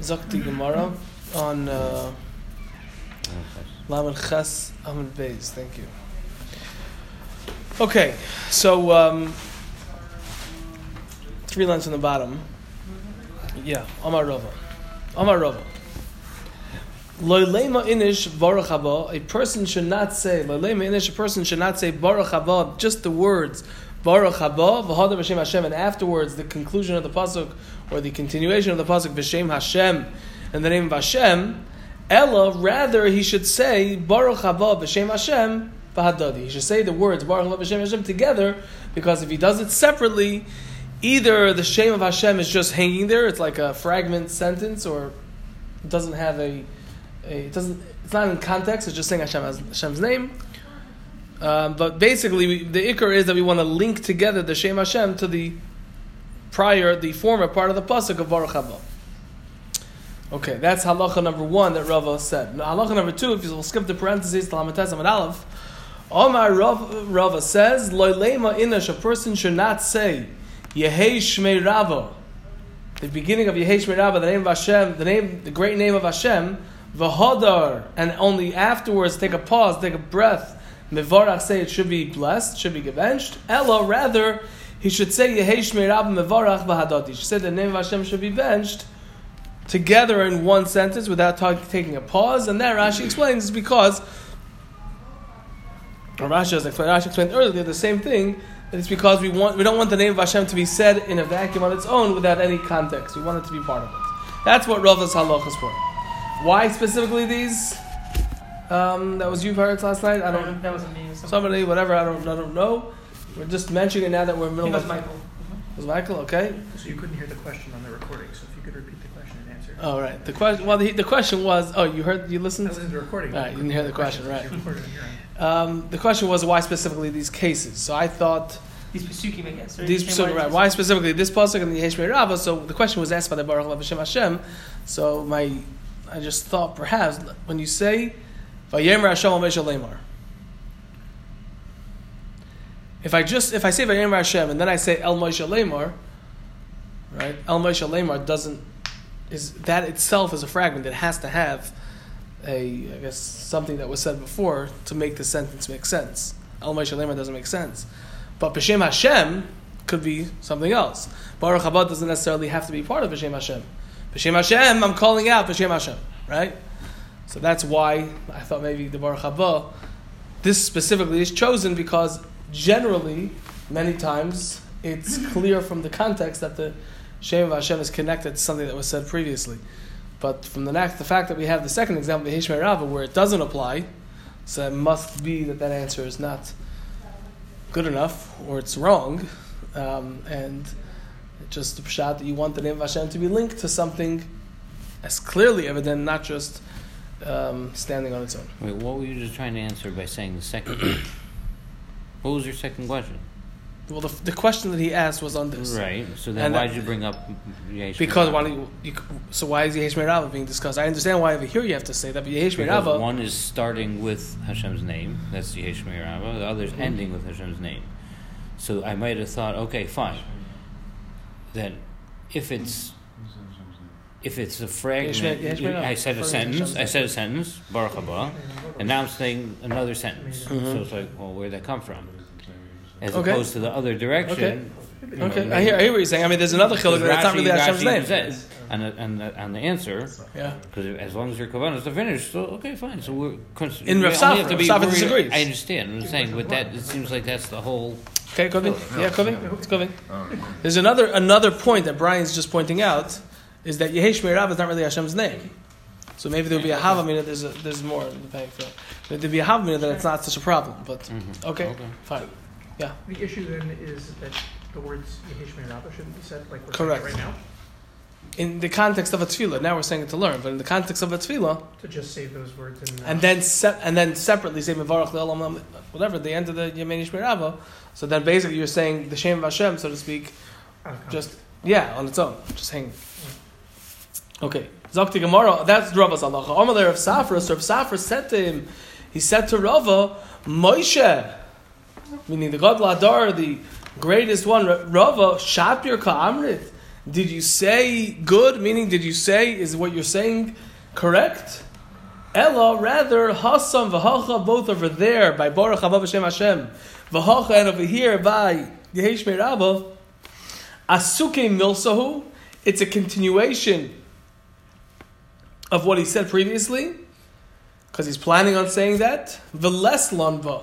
Zakti Gemara on uh, Lamed Ches Amid Beis. Thank you. Okay, so um, three lines on the bottom. Yeah, Amar Rava. Amar Rava. Loilema inish baruch haba. A person should not say loilema inish. A person should not say baruch. Just the words baruch haba v'hada b'shem Hashem, and afterwards the conclusion of the pasuk or the continuation of the pasuk b'shem Hashem in the name of Hashem. Ella, rather he should say baruch haba b'shem Hashem v'hadadi. He should say the words baruch haba b'shem Hashem together because if he does it separately, either the shame of Hashem is just hanging there. It's like a fragment sentence, or it doesn't have a it doesn't. It's not in context. It's just saying Hashem has Hashem's name. Um, but basically, we, the ikr is that we want to link together the Shem Hashem to the prior, the former part of the pasuk of Baruch Haba. Okay, that's halacha number one that Rava said. Now, halacha number two, if you will skip the parentheses, Talamates Amad Aleph, Omar Rava, Rava says, Loilema inash, a person should not say, Yehei Shmei Rava. The beginning of Yehei Shmei Rava, the name of Hashem, the name, the great name of Hashem, v'hodar, and only afterwards take a pause, take a breath. Mevarach say it should be blessed, should be avenged. Ella, rather, he should say Yehei Shmei Rabba Mevarach v'hadati. He should say the name of Hashem should be avenged together in one sentence without taking a pause. And that Rashi explains is because Rashi has explained, Rashi explained earlier the same thing. It's because we want we don't want the name of Hashem to be said in a vacuum on its own without any context. We want it to be part of it. That's what Rava's halachas for. Why specifically these? Um, that was you heard last night. I don't. That wasn't me. Somebody, whatever. I don't. I don't know. We're just mentioning it now that we're in the middle It was of. Michael. Was Michael okay? So you couldn't hear the question on the recording, so if you could repeat the question and answer. All right. The question. Well, the, the question was. Oh, you heard. You I listened. listened to the recording. All right, you didn't hear the question, right. You recorded on your end. Um, the question was why specifically these cases. So I thought These pasukim, I guess. These. Same right, why specifically this pasuk and the Yeshmei Rava? So the question was asked by the Baruch Lev Hashem Hashem. So my, I just thought perhaps when you say, "Vayemer Hashem Lemar," if I just if I say Vayemer Hashem and then I say El Moshe Lemar, right? El Moshe Lemar doesn't is that itself is a fragment. that has to have a I guess something that was said before to make the sentence make sense. El Moshe Lemar doesn't make sense, but B'Shem Hashem could be something else. Baruch Haba doesn't necessarily have to be part of B'Shem Hashem. B'Shem Hashem, I'm calling out B'Shem Hashem, right? So that's why I thought maybe the Baruch Haba, this specifically is chosen because generally, many times, it's clear from the context that the Shem of Hashem is connected to something that was said previously. But from the, next, the fact that we have the second example, the Hishmei Rava, where it doesn't apply, so it must be that that answer is not good enough or it's wrong. Um, and just the pshat that you want the name of Hashem to be linked to something as clearly evident, not just um, standing on its own. Wait, what were you just trying to answer by saying the second? what was your second question? Well, the, the question that he asked was on this. Right. So then, And why that- did you bring up? Yesh Because why you, you, so why is Yehesh Rava being discussed? I understand why over here you have to say that, but Yehesh Rava, one is starting with Hashem's name. That's Yesh Merab. The other is Mhm. ending with Hashem's name. So I might have thought, okay, fine. Then, if it's if it's a fragment, I said a sentence. I said a sentence, Baruch haba, and now I'm saying another sentence. Mhm. So it's like, well, where'd that come from? As Okay. opposed to the other direction. Okay. you know, okay, I hear, I hear what you're saying. I mean, there's another chiluk that's not really Hashem's name. says, and the, and the, and the answer, Yeah. because as long as your kavanah is finish, so okay, fine. So we're cons- In Rav Safra, have to be Rav disagrees. I understand. I'm saying, but that it seems like that's the whole. Okay, Kovi? Yeah, Kovi? It's Kovi. There's another another point that Brian's just pointing out is that Yehesh Rav is not really Hashem's name. So maybe there would be a Havamina, there's, a, there's more in the bank. There'd be a Havamina that it's not such a problem. But Mhm. okay, fine. Yeah. The issue then is that the words Yehish Rabba shouldn't be said like we're Correct. saying right now. In the context of a tefillah, now we're saying it to learn, but in the context of a tefillah, To just say those words and, and then se- and then separately say Mevarach Le'olam, whatever, the end of the Yemen Yishmei Rava. So then basically you're saying the Shem of Hashem, so to speak, out of just context. yeah, on its own, just hanging. Okay, Zakti Gemara. That's Rava's halacha. Amalei Rav Safra. So Safra said to him, he said to Rava, Moshe, meaning the God Ladar, the greatest one. Rava, Shapir Ka'amrit. Did you say good? Meaning, did you say is what you're saying correct? Ella, rather, Hasam v'Hacha, both over there by Baruch Haba B'Shem Hashem, v'Hacha, and over here by Yehesh Rabba, Asuke Milsahu, it's a continuation of what he said previously, because he's planning on saying that, V'les Lanva,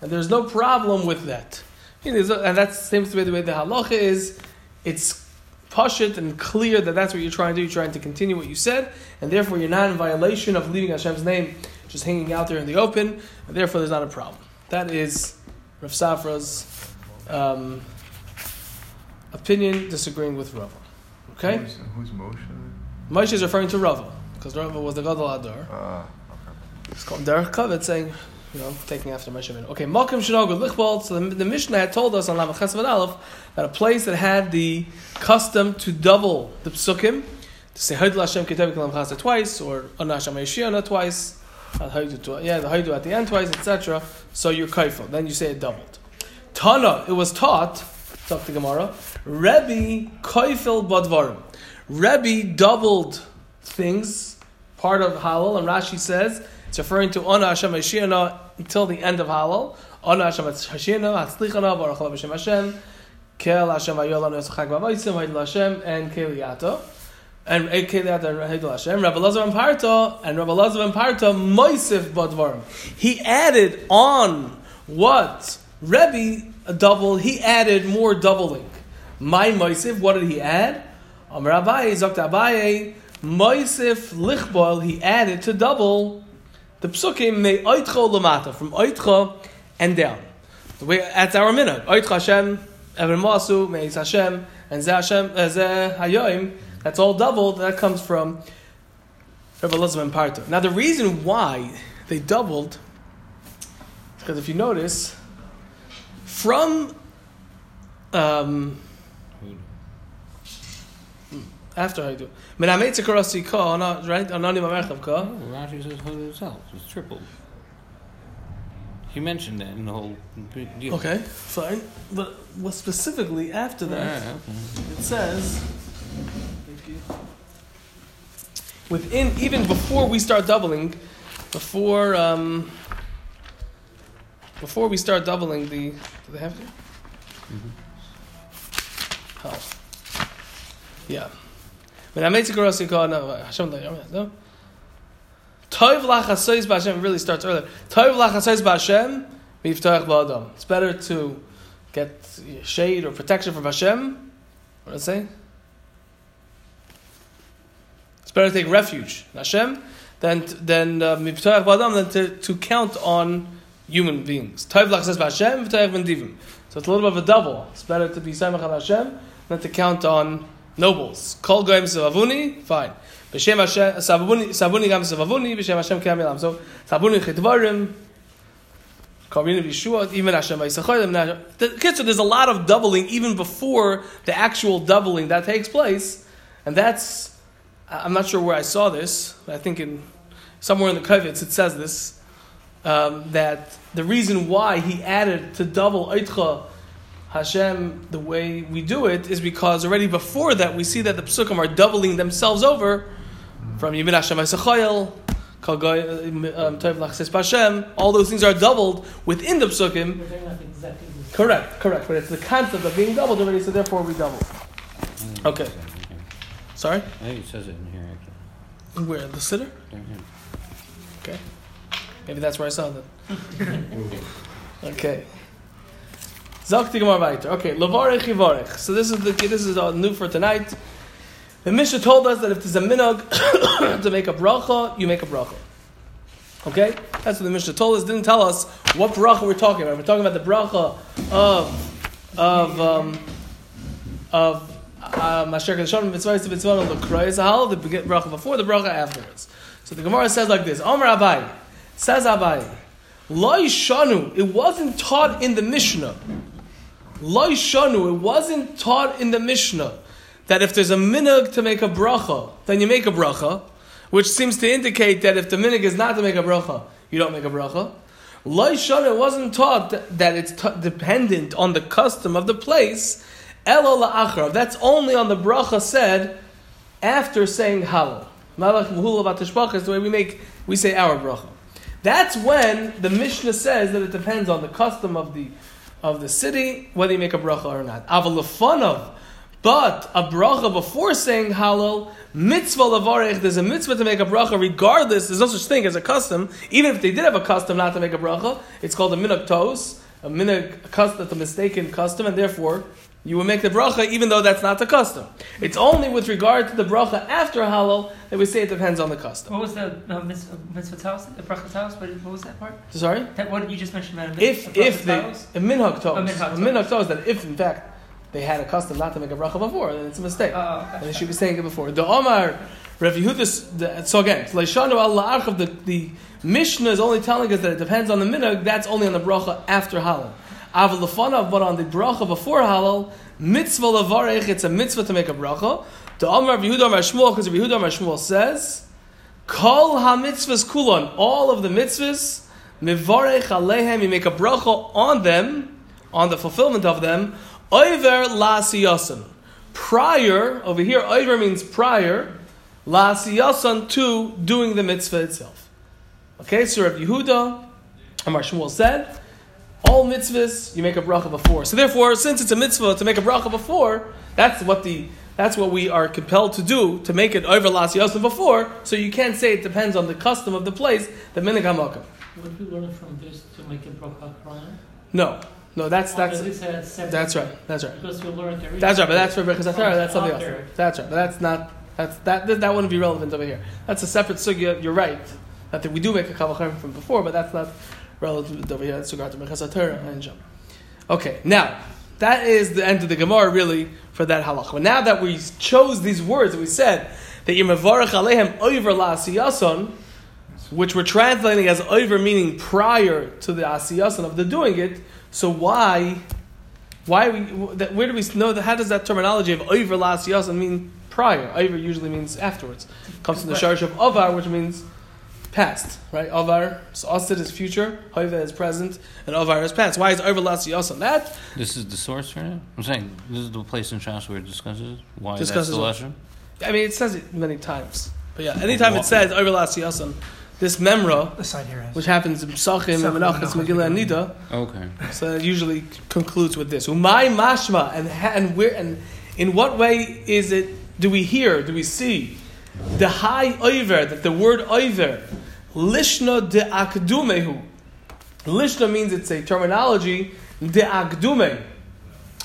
and there's no problem with that. And that seems to be the way the halacha is. It's pashit and clear that that's what you're trying to do. You're trying to continue what you said, and therefore you're not in violation of leaving Hashem's name just hanging out there in the open, and therefore there's not a problem. That is Rav Safra's um, opinion, disagreeing with Rava. Okay? Who's, who's Moshe? Moshe is referring to Rava, because Rava was the Gadol Adar. Ah, okay. It's called Derech Kavod, saying, you know, taking after Moshe Rabbeinu. Okay, Malkim Shinogel Lichbald. So the, the Mishnah had told us on Lav Chesed Aleph that a place that had the custom to double the psukim, to say Haidul Hashem Ketav Kalam Chasa twice, or Ana Hashem Yeshiana twice, yeah, the Haidu at the end twice, etc. So you're kaifel. Then you say it doubled. Tana, it was taught, talk to Gemara, Rebbe kaifel badvarim. Rebbe doubled things, part of Halal, and Rashi says it's referring to Ana Hashem Hashiana until the end of Halal. Ana Hashem Hashiana, Hatzlichana, Baruch Hashem Hashem Kel Hashem Vayolanu Eschak Vavaisim, Haidul Hashem, and Keliyato. And eh, Keliyato and Haidul Hashem. Rabbi Lazar and Parta, and Rabbi Lazar and Parta, Moisif Badvarim. He added on what Rebbe doubled, he added more doubling. My Moisif, what did he add? Amar Abaye, Zokta Abaye, Moisif Lichbol, he added to double the psukim me oitcha lamata from oitcha and down. The way that's our minhag. Oitcha Hashem, Evan Masu, Meis Hashem, and Zeh Hashem, uh, Zeh Hayoim. That's all doubled. That comes from Rabbi Elazar and Parto. Now the reason why they doubled, because if you notice, from um, after I do. Minametze karasi ka, right? Anani mamerchav ka. Oh, Rashi says Holy itself. It's tripled. He mentioned that in the whole deal. Okay, fine. But what specifically after that, Yeah, okay. it says within even before we start doubling, before um, before we start doubling the do they have to? How? Yeah. No. Tov lachasois b'Hashem really starts earlier. Tov lachasois b'Hashem miftach ba'adam. It's better to get shade or protection from Hashem. What I say? It's better to take refuge in Hashem than than uh, miftach ba'adam than to, to count on human beings. Tov lachasois b'Hashem miftach b'ndivim. So it's a little bit of a double. It's better to be samach on Hashem than to count on nobles. Kol goyim sevavuni, fine. B'shem Hashem, sabuni, sabuni gam sevavuni, b'shem Hashem kiyam elam. So, sabuni chidvarim, Karina Yeshua, even Hashem Vayisachayim. So there's a lot of doubling even before the actual doubling that takes place. And that's, I'm not sure where I saw this, but I think in somewhere in the Kovitz it says this, um, that the reason why he added to double Eitcha Hashem the way we do it is because already before that we see that the psukim are doubling themselves over from Yimid Hashem Vayisachayil, Kol Goy- um, Hashem, all those things are doubled within the psukim. But they're not exactly the. Correct, correct. But it's the concept of being doubled already, so therefore we double. Okay. Sorry? I think it says it in here actually. Where? The sitter? Okay. Maybe that's where I saw that. Okay. Zakti Gemara weiter. Okay, Lavarech Yivarech. So this is the this is new for tonight. The Mishnah told us that if there's a minog to make a bracha, you make a bracha. Okay, that's what the Mishnah told us. Didn't tell us what bracha we're talking about. We're talking about the bracha of of um, of uh, Mashiach Hashem mitzvah to mitzvah the Kriyas the bracha before the bracha afterwards. So the Gemara says like this: Omer Abai says Abai, Loi Shanu. It wasn't taught in the Mishnah. Shanu. It wasn't taught in the Mishnah that if there's a minog to make a bracha, then you make a bracha, which seems to indicate that if the minog is not to make a bracha, you don't make a bracha. Shanu. It wasn't taught that, it's t- dependent on the custom of the place. Elo la'achra. That's only on the bracha said after saying halal. Malach b'tishbach is the way we make, we say our bracha. That's when the Mishnah says that it depends on the custom of the of the city whether you make a bracha or not. Avalafanav, but a bracha before saying halal, mitzvah lavarech. There's a mitzvah to make a bracha regardless. There's no such thing as a custom. Even if they did have a custom not to make a bracha, it's called a minhag tos, a a custom, a mistaken custom, and therefore you will make the bracha even though that's not the custom. It's only with regard to the bracha after halal that we say it depends on the custom. What was the uh, mitzvah, mitzvah house? The brachas house? What, what was that part? Sorry. That, what did you just mention about a if if they a minhag tos, A minhag a minhag tos that if in fact they had a custom not to make a bracha before, then it's a mistake, Oh, okay. and they should be saying it before. The Omar Rav Yehudis. So again, Leishanu Allah Archav. The the Mishnah is only telling us that it depends on the minhag. That's only on the bracha after halal. Aval lefanav, but on the bracha before halal, mitzvah levarech. It's a mitzvah to make a bracha. The Omar of Yehuda Rav Shmuel, because Yehuda Rav Shmuel says. Kol ha-mitzvahs kulon, all of the mitzvahs, mivarech alehem, you make a bracha on them, on the fulfillment of them, oiver la'asiyasan. Prior, over here, oiver means prior, la'asiyasan to doing the mitzvah itself. Okay, so Rav Yehuda, Amar Shmuel said, all mitzvahs you make a bracha before. So therefore, since it's a mitzvah to make a bracha before, that's what the that's what we are compelled to do to make it over las yosef before. So you can't say it depends on the custom of the place, the minig hamakam. Would we learn from this to make a bracha prior? No, no, that's that's Because it said separate. that's right, that's right, Because we learned everything. that's right. But that's for Berachas Atara, That's something else. That's right, but that's not that's that that, that wouldn't be relevant over here. That's a separate sugya. You're right that we do make a kavachim from before, but that's not over. That's to Berachas Atara and Jam. Okay, now that is the end of the Gemara really for that halacha. But now that we chose these words, we said that you're mevarach alehem over la'asiyason, which we're translating as over meaning prior to the asiyason of the doing it. So why, why we, where do we know that? How does that terminology of over la'asiyason mean prior? Over usually means afterwards. Comes from the sharish of avar, which means past, right? Avar, so asid is future, hoiva is present, and avar is past. Why is over la'asiyason? That This is the source for it? I'm saying this is the place in Shas where it discusses why Discusses that's the lesson. I mean, it says it many times. But yeah, anytime it says over la'asiyason, this memra, The side here has. which happens in Psachim, Psachim, Menachas, Menachos, Megillah, and Nida, Okay. so it usually concludes with this. Umay mashma, and ha- and where and in what way is it? Do we hear? Do we see the high oiver? That the word oiver, lishna de akdumehu. Lishna means it's a terminology de akdume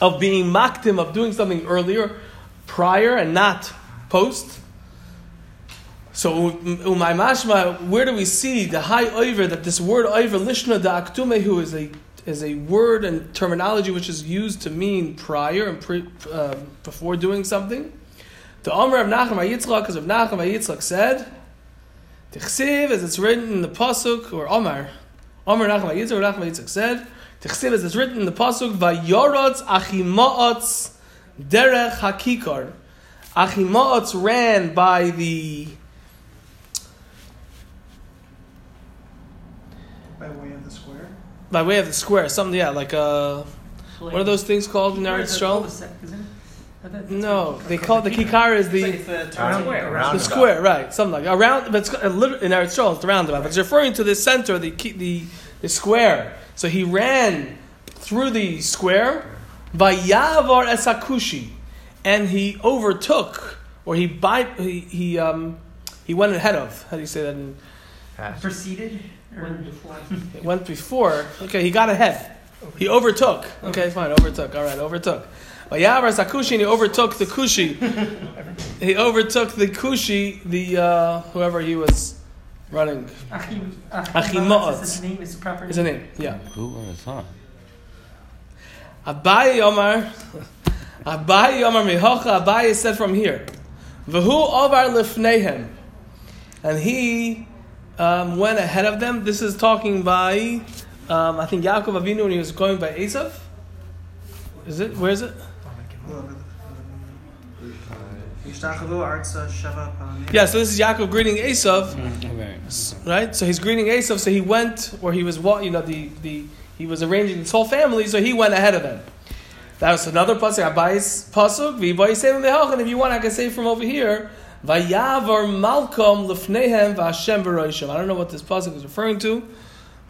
of being maktim of doing something earlier, prior, and not post. So umay mashma, where do we see the high oiver that this word oiver lishna de akdumehu is a is a word and terminology which is used to mean prior and pre, uh, before doing something. The Omer of Nachum Yitzchak, because of Nachum Yitzchak said, Tichsiv, as it's written in the pasuk, or Omer, Omer Nachum Yitzchak, or Nachum Yitzchak said, Tichsiv, as it's written in the pasuk, Vayorotz Achimaotz Derech Hakikar. Achimaotz ran by the By way of the square? by way of the square, something yeah, like uh, what are those things called in Eretz Yisrael? No, they call it the kikar is the It's the Around- the square, right? Something like around, but it's a little in Eretz Yisrael, it's the roundabout. But it's referring to the center, the the the square. So he ran through the square by Yavar Esakushi, and he overtook, or he by he he um he went ahead of. How do you say that? In, Proceeded? Or When before. went before. Okay, he got ahead. He overtook. Okay, fine, overtook. All right, overtook. By Yavar Esakushi, and he overtook the Kushi. he overtook the Kushi, the uh, whoever he was running. Achim, Achima'at. Is his name? Is the proper Is a name, yeah. Who would have thought? Abai Omar, Abai Omar Mihocha, Abai is said from here. V'hu Ovar Lifnehem. And he um, went ahead of them. This is talking by, um, I think Yaakov Avinu when he was going by Esav. Is it? Where is it? Yeah, so this is Yaakov greeting Esav, right? So he's greeting Esav. So he went, or he was, wa- you know, the, the he was arranging his whole family. So he went ahead of them. That was another pasuk. Abayis pasuk. V'yibayisem lehachan. If you want, I can say from over here. Vayavar malkom lefnehem b'roishim. I don't know what this pasuk is referring to.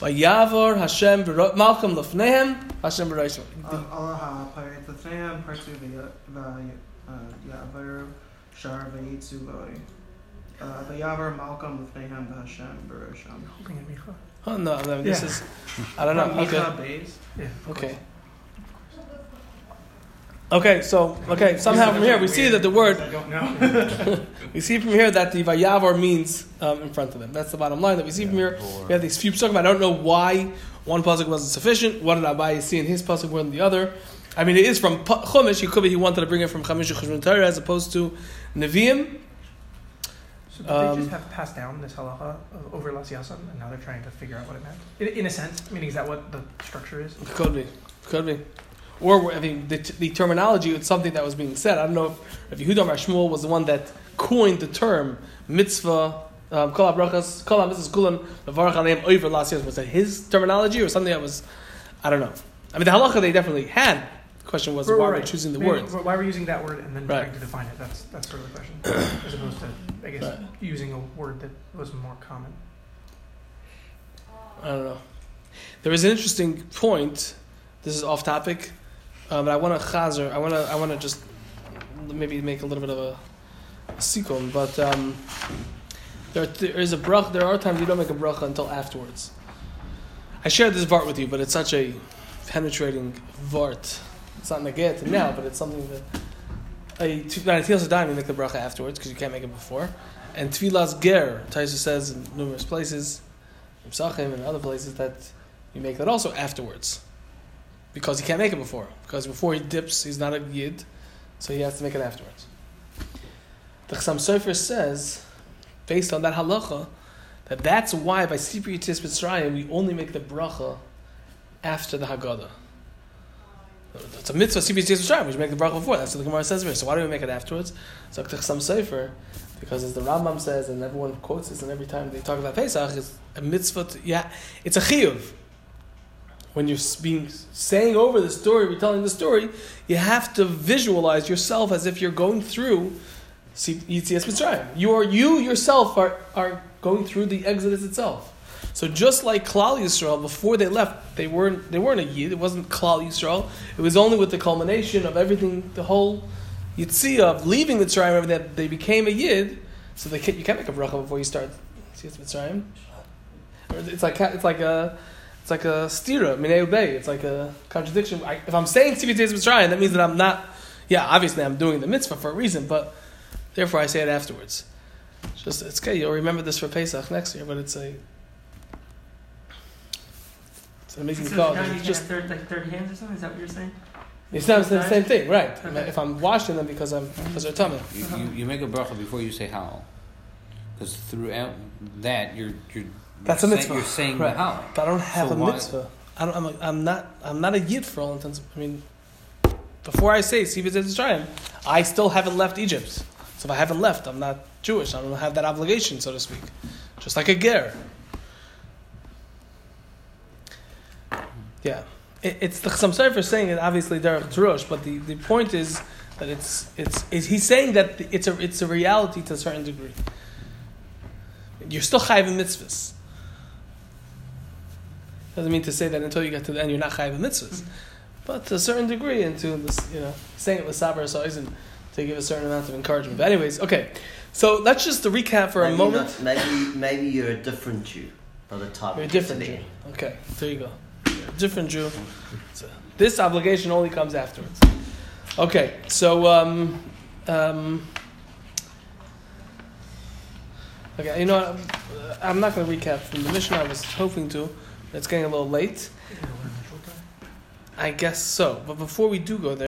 Vayavar Hashem b'ro- malkom lefnehem Hashem b'roishim. Allah ha'payet l'fnehem partu v'yavar shar v'yitzu loy. Uh, V'yavar malcolm l'fnehem v'Hashem b'rosham. Holding it, Micha. Oh no, I this Yeah. is. I don't know. Okay. Yeah. Okay. Course. Okay. So okay. Somehow from here we see that the word I don't know. we see from here that the vayavar means um, in front of them. That's the bottom line that we see from here. We have these few psukim. I don't know why one pasuk wasn't sufficient. What did Abayi see in his pasuk more than the other? I mean, it is from Pa- Chumash. It could be he wanted to bring it from Chumash Cheshvan Torah as opposed to Nevi'im. So did Um, they just have passed down this halacha over Las Yasan, and now they're trying to figure out what it meant? In, in a sense, I meaning is that what the structure is? Could be, could be. Or I mean, the, the terminology it's something that was being said. I don't know if, if Yehuda Mar Shmuel was the one that coined the term mitzvah. Um, kol habrachas, kol ha-mitzvahs kulam, levarach aleim over last year. Was that his terminology or something that was, I don't know. I mean, the halacha they definitely had. The question was Right, why right, we're choosing the Maybe words. Why we're using that word and then Right. trying to define it? That's that's sort of the question, as opposed to I guess Right. using a word that was more common. I don't know. There is an interesting point. This is off topic, um, but I want to chazer. I want to. I want to just maybe make a little bit of a, a sikon. But um, there, there is a brach. There are times you don't make a bracha until afterwards. I shared this vart with you, but it's such a penetrating vart. It's not naget now, but it's something that a tefillas adayim you make the bracha afterwards because you can't make it before. And tefillas ger, Taisa says in numerous places, in Psachim and other places that you make that also afterwards. Because he can't make it before. Because before he dips, he's not a yid, so he has to make it afterwards. The Chassam Sofer says, based on that halacha, that that's why by Sipri Yitzis Mitzrayim we only make the bracha after the Haggadah. It's a mitzvah Sipri Yitzis Mitzrayim, we should make the bracha before. That's what the Gemara says here. So why do we make it afterwards? So the Chassam Sofer, because as the Rambam says, and everyone quotes this, and every time they talk about Pesach, is a mitzvah. To, yeah, it's a chiyuv. When you're being saying over the story, retelling the story, you have to visualize yourself as if you're going through Yitzias Mitzrayim. You are you yourself are are going through the Exodus itself. So just like Klal Yisrael, before they left, they weren't they weren't a Yid. It wasn't Klal Yisrael. It was only with the culmination of everything, the whole Yitzia of leaving the Mitzrayim, that they became a Yid. So they can't, you can't make a bracha before you start Yitzias Mitzrayim. It's like it's like a it's like a stira minei bay. It's like a contradiction. I, if I'm saying Yitzias Mitzrayim, that means that I'm not. Yeah, obviously I'm doing the mitzvah for a reason, but therefore I say it afterwards. It's just it's okay. You'll remember this for Pesach next year, but it's a it's an amazing so thought. now you It's just third, like third hands or something? Is that what you're saying? it's not it's the same thing, right? Okay. If I'm washing them because I'm because they're tummy. You, you, you make a bracha before you say how. Because throughout that, you're, you're, That's a mitzvah. You're saying Right. how. But I don't have So a why- mitzvah. I don't, I'm, a, I'm not I'm not a yid for all intents. I mean, before I say Sivit Mitzrayim, I still haven't left Egypt. So if I haven't left, I'm not Jewish. I don't have that obligation, so to speak. Just like a ger. Yeah, it, it's the I'm sorry for saying it. Obviously, Derek Terosh, but the, the point is that it's it's is he's saying that it's a it's a reality to a certain degree. You're still chayiv in mitzvahs. Doesn't mean to say that until you get to the end you're not chayiv in mitzvahs, but to a certain degree, and to this, you know, saying it with sabar isn't to give a certain amount of encouragement. But anyways, okay. So let's just recap for a moment. not- maybe maybe you're a different Jew by the time You're a you get to different Jew. Okay, there you go. Different Jew. So this obligation only comes afterwards. Okay, so um, um, okay, you know, what, I'm not going to recap from the mission. I was hoping to. It's getting a little late. I guess so. But before we do go there.